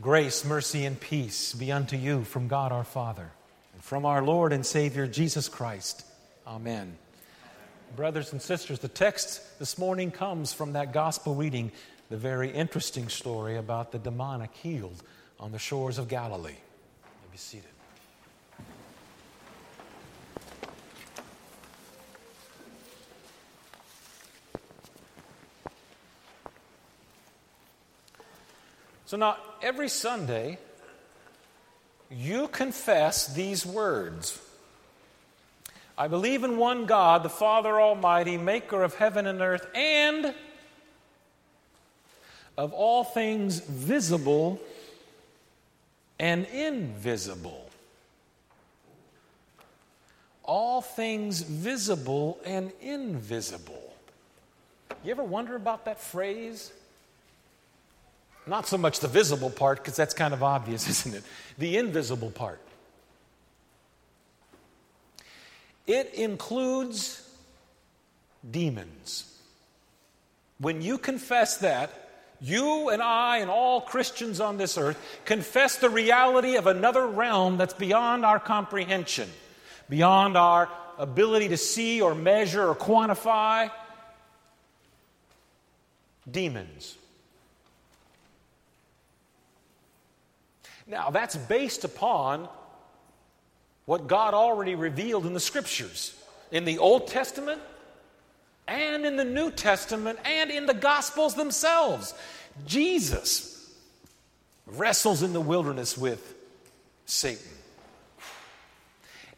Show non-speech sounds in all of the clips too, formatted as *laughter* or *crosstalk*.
Grace, mercy, and peace be unto you from God our Father and from our Lord and Savior Jesus Christ. Amen. Brothers and sisters, the text this morning comes from that gospel reading, the very interesting story about the demonic healed on the shores of Galilee. Be seated. So now, every Sunday, you confess these words I believe in one God, the Father Almighty, maker of heaven and earth, and of all things visible and invisible. All things visible and invisible. You ever wonder about that phrase? Not so much the visible part, because that's kind of obvious, *laughs* isn't it? The invisible part. It includes demons. When you confess that, you and I and all Christians on this earth confess the reality of another realm that's beyond our comprehension, beyond our ability to see or measure or quantify. Demons. Now, that's based upon what God already revealed in the scriptures, in the Old Testament and in the New Testament and in the Gospels themselves. Jesus wrestles in the wilderness with Satan.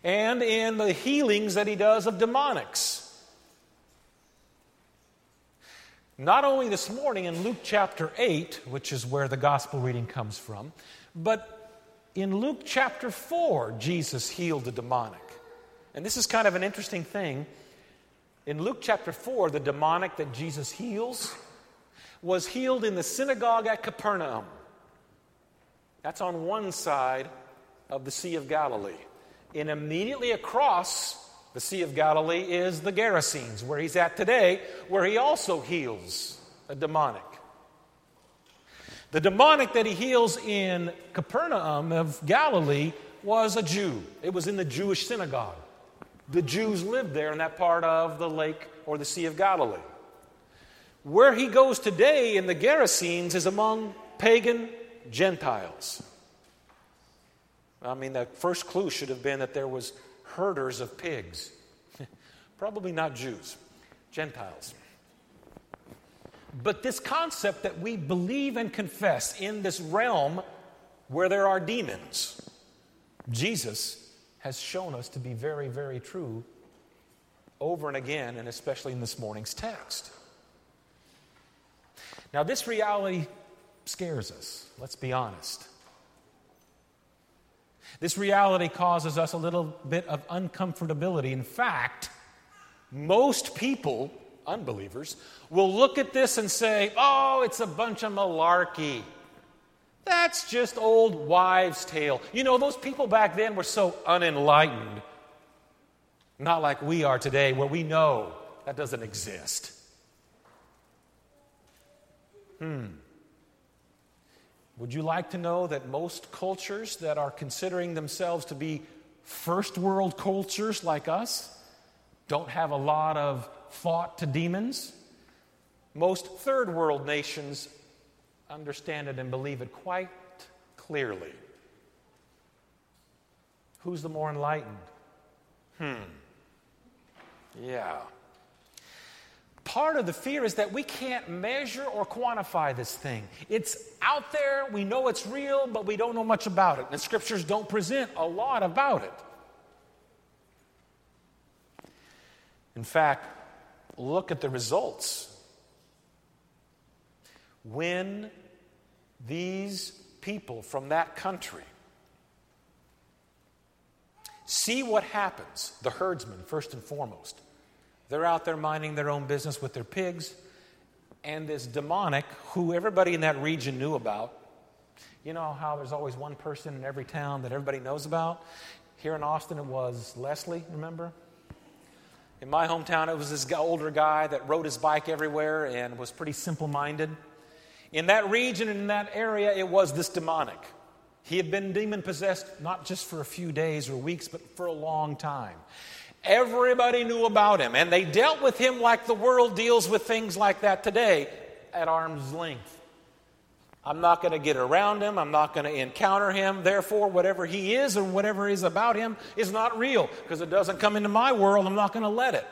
And in the healings that he does of demonics. Not only this morning in Luke chapter 8, which is where the gospel reading comes from, but in Luke chapter 4, Jesus healed the demonic. And this is kind of an interesting thing. In Luke chapter 4, the demonic that Jesus heals was healed in the synagogue at Capernaum. That's on one side of the Sea of Galilee. And immediately across the Sea of Galilee is the Gerasenes, where he's at today, where he also heals a demonic. The demonic that he heals in Capernaum of Galilee was a Jew. It was in the Jewish synagogue. The Jews lived there in that part of the lake or the Sea of Galilee. Where he goes today in the Gerasenes is among pagan Gentiles. I mean, the first clue should have been that there was herders of pigs. *laughs* Probably not Jews, Gentiles. But this concept that we believe and confess in this realm where there are demons, Jesus has shown us to be very, very true over and again, and especially in this morning's text. Now, this reality scares us, let's be honest. This reality causes us a little bit of uncomfortability. In fact, most people unbelievers, will look at this and say, oh, it's a bunch of malarkey. That's just old wives' tale. You know, those people back then were so unenlightened. Not like we are today, where we know that doesn't exist. Hmm. Would you like to know that most cultures that are considering themselves to be first world cultures like us don't have a lot of fought to demons. Most third world nations understand it and believe it quite clearly. Who's the more enlightened? Hmm. Yeah. Part of the fear is that we can't measure or quantify this thing. It's out there, we know it's real, but we don't know much about it. And the scriptures don't present a lot about it. In fact, look at the results. When these people from that country see what happens, the herdsmen, first and foremost, they're out there minding their own business with their pigs, and this demonic, who everybody in that region knew about, you know how there's always one person in every town that everybody knows about? Here in Austin, it was Leslie, remember? In my hometown, it was this older guy that rode his bike everywhere and was pretty simple minded. In that region and in that area, it was this demonic. He had been demon possessed not just for a few days or weeks, but for a long time. Everybody knew about him, and they dealt with him like the world deals with things like that today at arm's length. I'm not going to get around him. I'm not going to encounter him. Therefore, whatever he is or whatever is about him is not real because it doesn't come into my world. I'm not going to let it.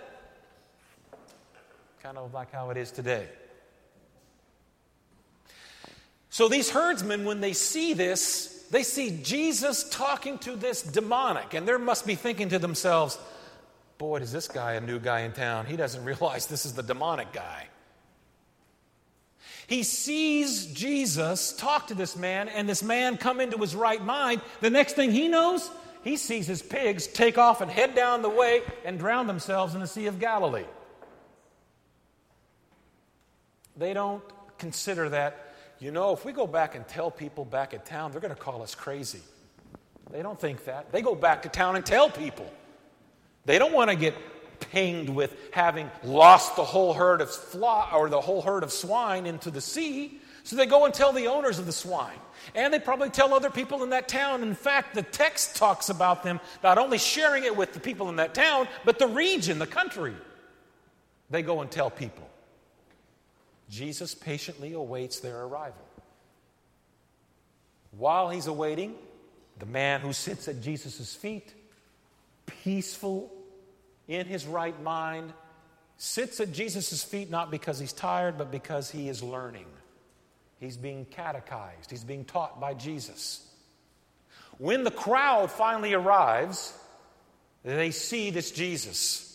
Kind of like how it is today. So, these herdsmen, when they see this, they see Jesus talking to this demonic, and they must be thinking to themselves, Boy, is this guy a new guy in town. He doesn't *laughs* realize this is the demonic guy. He sees Jesus talk to this man, and this man come into his right mind. The next thing he knows, he sees his pigs take off and head down the way and drown themselves in the Sea of Galilee. They don't consider that, you know, if we go back and tell people back at town, they're going to call us crazy. They don't think that. They go back to town and tell people. They don't want to get pinged with having lost the whole herd of or the whole herd of swine into the sea. So they go and tell the owners of the swine. And they probably tell other people in that town. In fact, the text talks about them not only sharing it with the people in that town, but the region, the country. They go and tell people. Jesus patiently awaits their arrival. While he's awaiting, the man who sits at Jesus' feet, peaceful in his right mind, sits at Jesus' feet not because he's tired, but because he is learning. He's being catechized, he's being taught by Jesus. When the crowd finally arrives, they see this Jesus.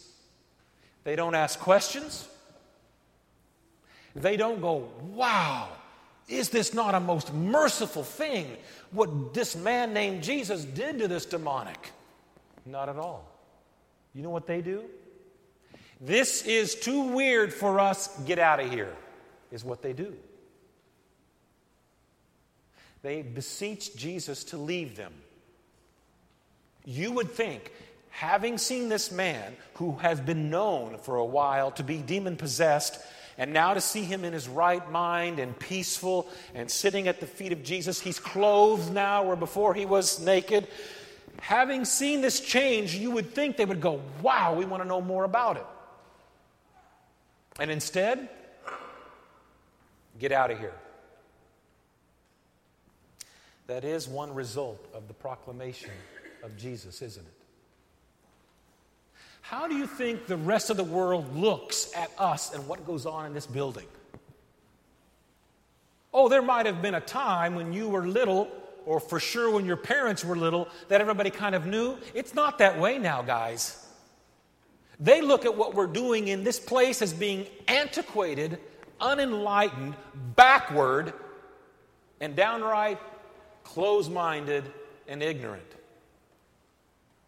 They don't ask questions. They don't go, wow, is this not a most merciful thing what this man named Jesus did to this demonic? Not at all. You know what they do? This is too weird for us, get out of here, is what they do. They beseech Jesus to leave them. You would think, having seen this man who has been known for a while to be demon possessed, and now to see him in his right mind and peaceful and sitting at the feet of Jesus, he's clothed now where before he was naked having seen this change, you would think they would go, Wow, we want to know more about it. And instead, get out of here. That is one result of the proclamation of Jesus, isn't it? How do you think the rest of the world looks at us and what goes on in this building? Oh, there might have been a time when you were little or for sure when your parents were little, that everybody kind of knew. It's not that way now, guys. They look at what we're doing in this place as being antiquated, unenlightened, backward, and downright close minded and ignorant.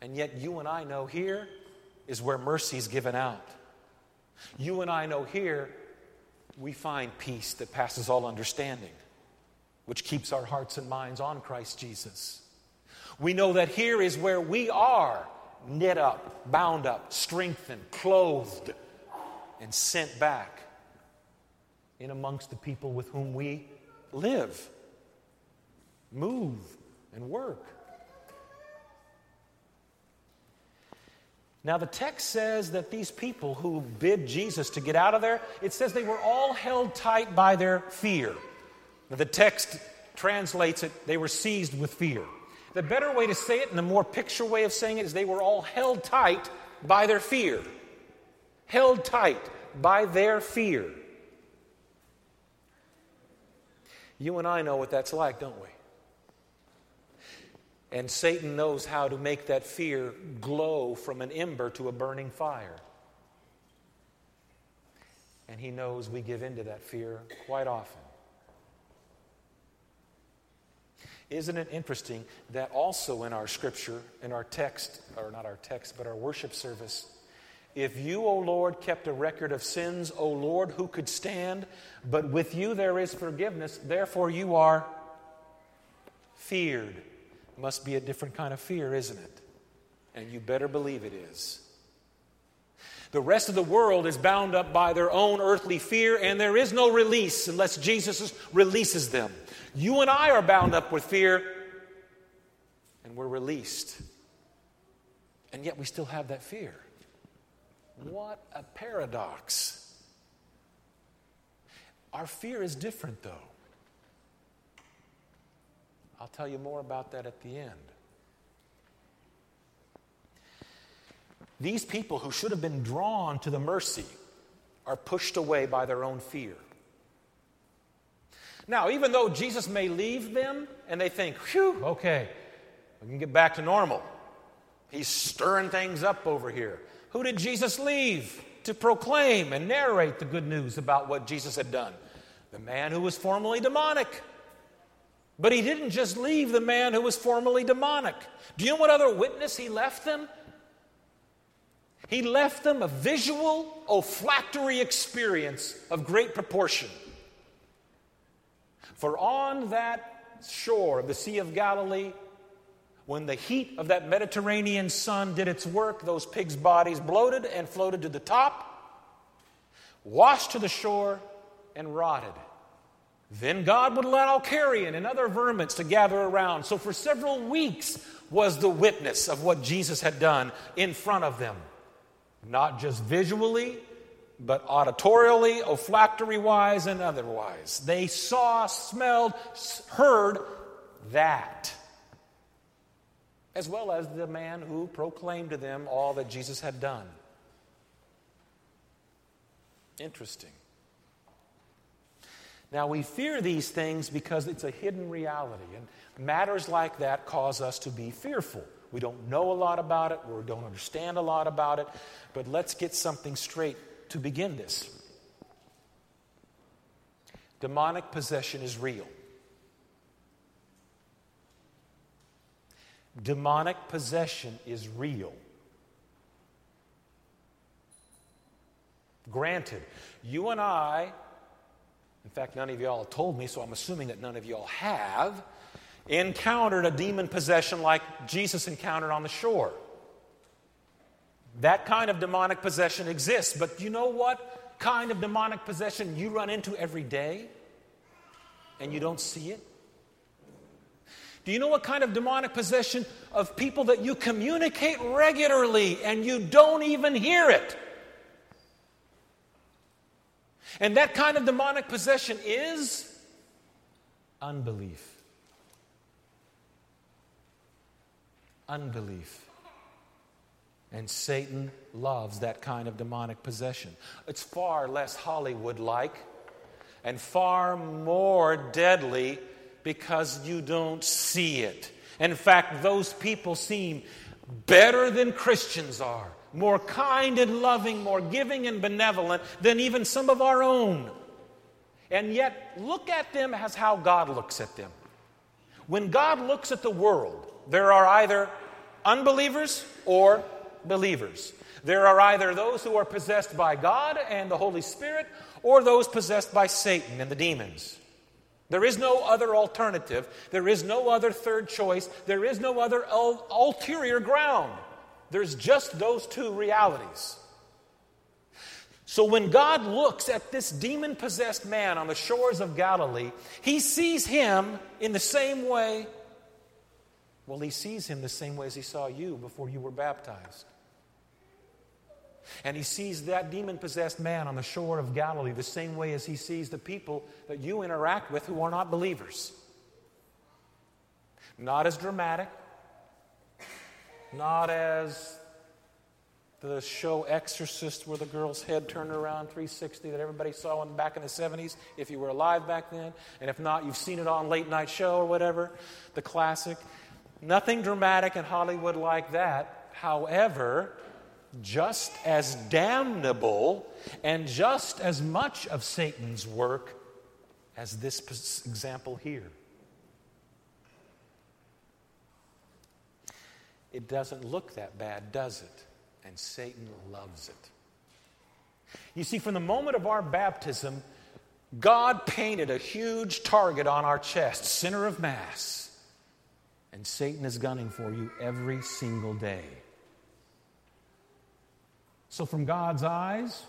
And yet, you and I know here is where mercy is given out. You and I know here we find peace that passes all understanding which keeps our hearts and minds on Christ Jesus. We know that here is where we are knit up, bound up, strengthened, clothed, and sent back in amongst the people with whom we live, move, and work. Now, the text says that these people who bid Jesus to get out of there, it says they were all held tight by their fear. The text translates it, they were seized with fear. The better way to say it, and the more picture way of saying it, is they were all held tight by their fear. Held tight by their fear. You and I know what that's like, don't we? And Satan knows how to make that fear glow from an ember to a burning fire. And he knows we give in to that fear quite often. Isn't it interesting that also in our scripture, in our text, or not our text, but our worship service, if you, O Lord, kept a record of sins, O Lord, who could stand? But with you there is forgiveness, therefore you are feared. Must be a different kind of fear, isn't it? And you better believe it is. The rest of the world is bound up by their own earthly fear, and there is no release unless Jesus releases them. You and I are bound up with fear, and we're released. And yet we still have that fear. What a paradox. Our fear is different, though. I'll tell you more about that at the end. These people who should have been drawn to the mercy are pushed away by their own fear. Now, even though Jesus may leave them and they think, whew, okay, we can get back to normal. He's stirring things up over here. Who did Jesus leave to proclaim and narrate the good news about what Jesus had done? The man who was formerly demonic. But he didn't just leave the man who was formerly demonic. Do you know what other witness he left them? He left them a visual, olfactory experience of great proportion. For on that shore of the Sea of Galilee, when the heat of that Mediterranean sun did its work, those pigs' bodies bloated and floated to the top, washed to the shore, and rotted. Then God would allow carrion and other vermins to gather around. So for several weeks was the witness of what Jesus had done in front of them. Not just visually, but auditorially, olfactory wise, and otherwise. They saw, smelled, heard that. As well as the man who proclaimed to them all that Jesus had done. Interesting. Now, we fear these things because it's a hidden reality, and matters like that cause us to be fearful. We don't know a lot about it, we don't understand a lot about it, but let's get something straight to begin this. Demonic possession is real. Demonic possession is real. Granted, you and I in fact, none of y'all have told me, so I'm assuming that none of y'all have encountered a demon possession like Jesus encountered on the shore. That kind of demonic possession exists, but you know what kind of demonic possession you run into every day and you don't see it? Do you know what kind of demonic possession of people that you communicate regularly and you don't even hear it? And that kind of demonic possession is unbelief. Unbelief. And Satan loves that kind of demonic possession. It's far less Hollywood like and far more deadly because you don't see it. In fact, those people seem better than Christians are more kind and loving, more giving and benevolent than even some of our own. And yet, look at them as how God looks at them. When God looks at the world, there are either unbelievers or believers. There are either those who are possessed by God and the Holy Spirit, or those possessed by Satan and the demons. There is no other alternative. There is no other third choice. There is no other ulterior ground. There's just those two realities. So when God looks at this demon possessed man on the shores of Galilee, he sees him in the same way. Well, he sees him the same way as he saw you before you were baptized. And he sees that demon possessed man on the shore of Galilee the same way as he sees the people that you interact with who are not believers. Not as dramatic, not as the show Exorcist, where the girl's head turned around 360 that everybody saw in, back in the 70s, if you were alive back then. And if not, you've seen it on Late Night Show or whatever, the classic. Nothing dramatic in Hollywood like that. However, just as damnable and just as much of Satan's work as this example here. It doesn't look that bad, does it? And Satan loves it. You see, from the moment of our baptism, God painted a huge target on our chest, center of mass. And Satan is gunning for you every single day. So, from God's eyes,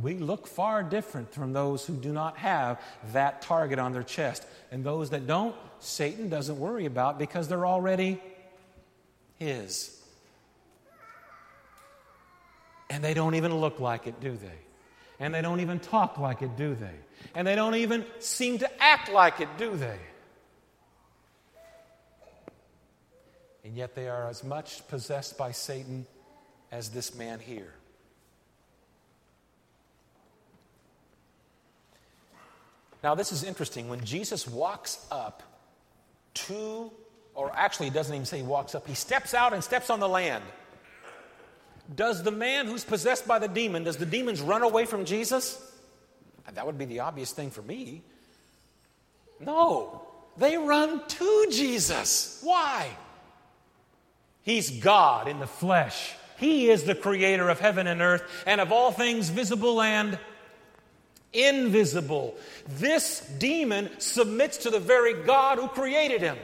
we look far different from those who do not have that target on their chest. And those that don't, Satan doesn't worry about because they're already his. And they don't even look like it, do they? And they don't even talk like it, do they? And they don't even seem to act like it, do they? And yet they are as much possessed by Satan as this man here. Now, this is interesting. When Jesus walks up to, or actually, he doesn't even say he walks up, he steps out and steps on the land. Does the man who's possessed by the demon, does the demons run away from Jesus? That would be the obvious thing for me. No, they run to Jesus. Why? He's God in the flesh. He is the creator of heaven and earth and of all things visible and invisible. This demon submits to the very God who created him.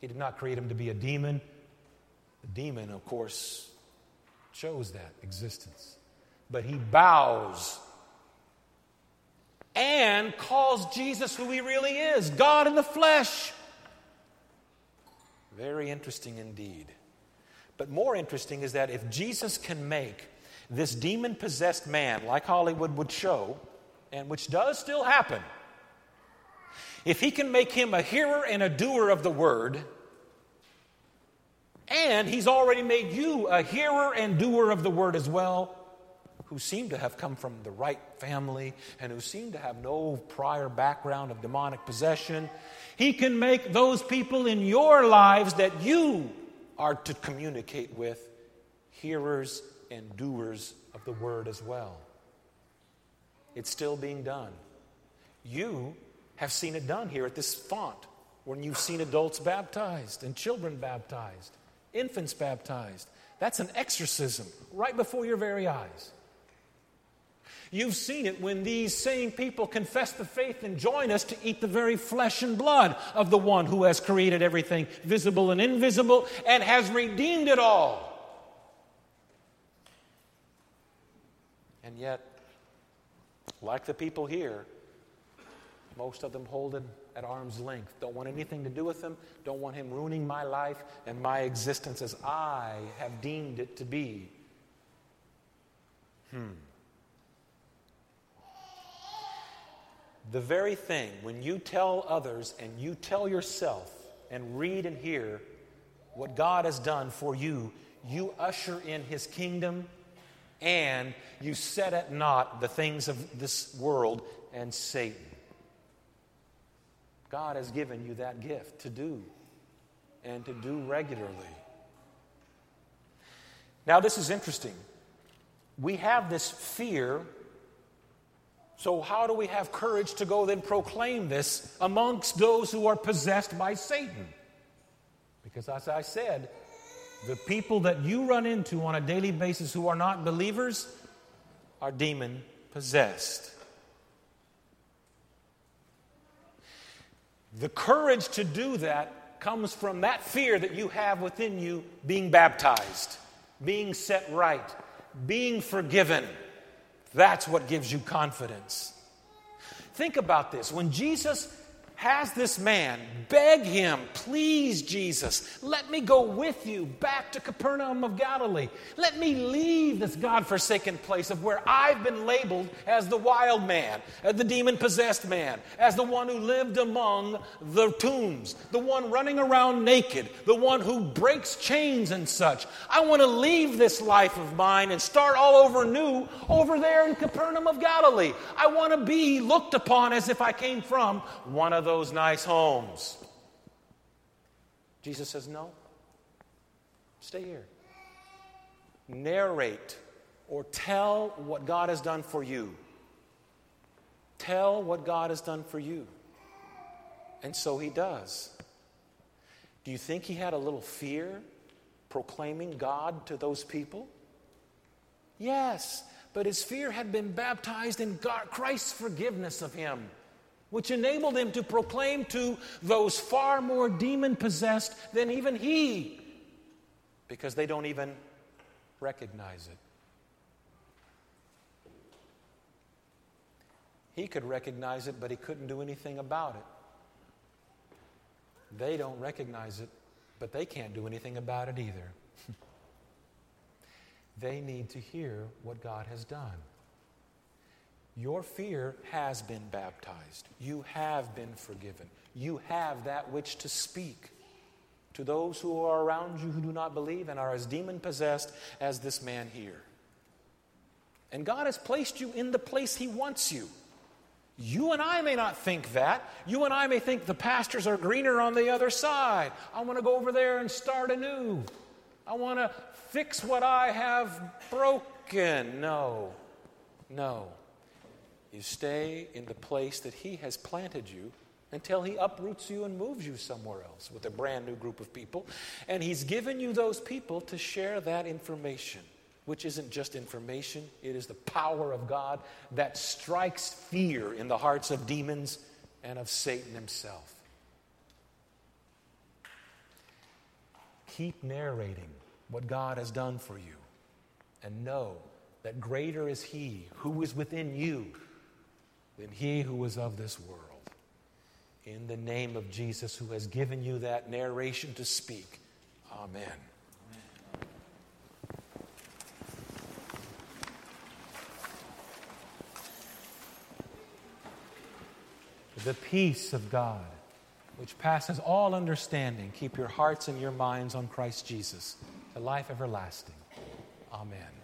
He did not create him to be a demon. The demon, of course, chose that existence. But he bows and calls Jesus who he really is God in the flesh. Very interesting indeed. But more interesting is that if Jesus can make this demon possessed man, like Hollywood would show, and which does still happen, if he can make him a hearer and a doer of the word, and he's already made you a hearer and doer of the word as well, who seem to have come from the right family and who seem to have no prior background of demonic possession, he can make those people in your lives that you are to communicate with hearers and doers of the word as well. It's still being done. You have seen it done here at this font when you've seen adults baptized and children baptized, infants baptized. That's an exorcism right before your very eyes. You've seen it when these same people confess the faith and join us to eat the very flesh and blood of the one who has created everything, visible and invisible, and has redeemed it all. And yet, like the people here, most of them hold him at arm's length. Don't want anything to do with him. Don't want him ruining my life and my existence as I have deemed it to be. Hmm. The very thing, when you tell others and you tell yourself and read and hear what God has done for you, you usher in His kingdom and you set at naught the things of this world and Satan. God has given you that gift to do and to do regularly. Now, this is interesting. We have this fear so, how do we have courage to go then proclaim this amongst those who are possessed by Satan? Because, as I said, the people that you run into on a daily basis who are not believers are demon possessed. The courage to do that comes from that fear that you have within you being baptized, being set right, being forgiven. That's what gives you confidence. Think about this. When Jesus has this man beg him, Please, Jesus, let me go with you back to Capernaum of Galilee. Let me leave this God forsaken place of where I've been labeled as the wild man, as the demon possessed man, as the one who lived among the tombs, the one running around naked, the one who breaks chains and such. I want to leave this life of mine and start all over new over there in Capernaum of Galilee. I want to be looked upon as if I came from one of those nice homes. Jesus says, No, stay here. Narrate or tell what God has done for you. Tell what God has done for you. And so he does. Do you think he had a little fear proclaiming God to those people? Yes, but his fear had been baptized in God, Christ's forgiveness of him which enabled him to proclaim to those far more demon possessed than even he, because they don't even recognize it. He could recognize it, but he couldn't do anything about it. They don't recognize it, but they can't do anything about it either. *laughs* they need to hear what God has done. Your fear has been baptized. You have been forgiven. You have that which to speak to those who are around you who do not believe and are as demon possessed as this man here. And God has placed you in the place He wants you. You and I may not think that. You and I may think the pastures are greener on the other side. I want to go over there and start anew. I want to fix what I have broken. No, no. You stay in the place that He has planted you until He uproots you and moves you somewhere else with a brand new group of people. And He's given you those people to share that information which isn't just information, it is the power of God that strikes fear in the hearts of demons and of Satan himself. Keep narrating what God has done for you and know that greater is He who is within you than He who is of this world. In the name of Jesus, who has given you that narration to speak. Amen. the peace of God, which passes all understanding, keep your hearts and your minds on Christ Jesus, to life everlasting. Amen.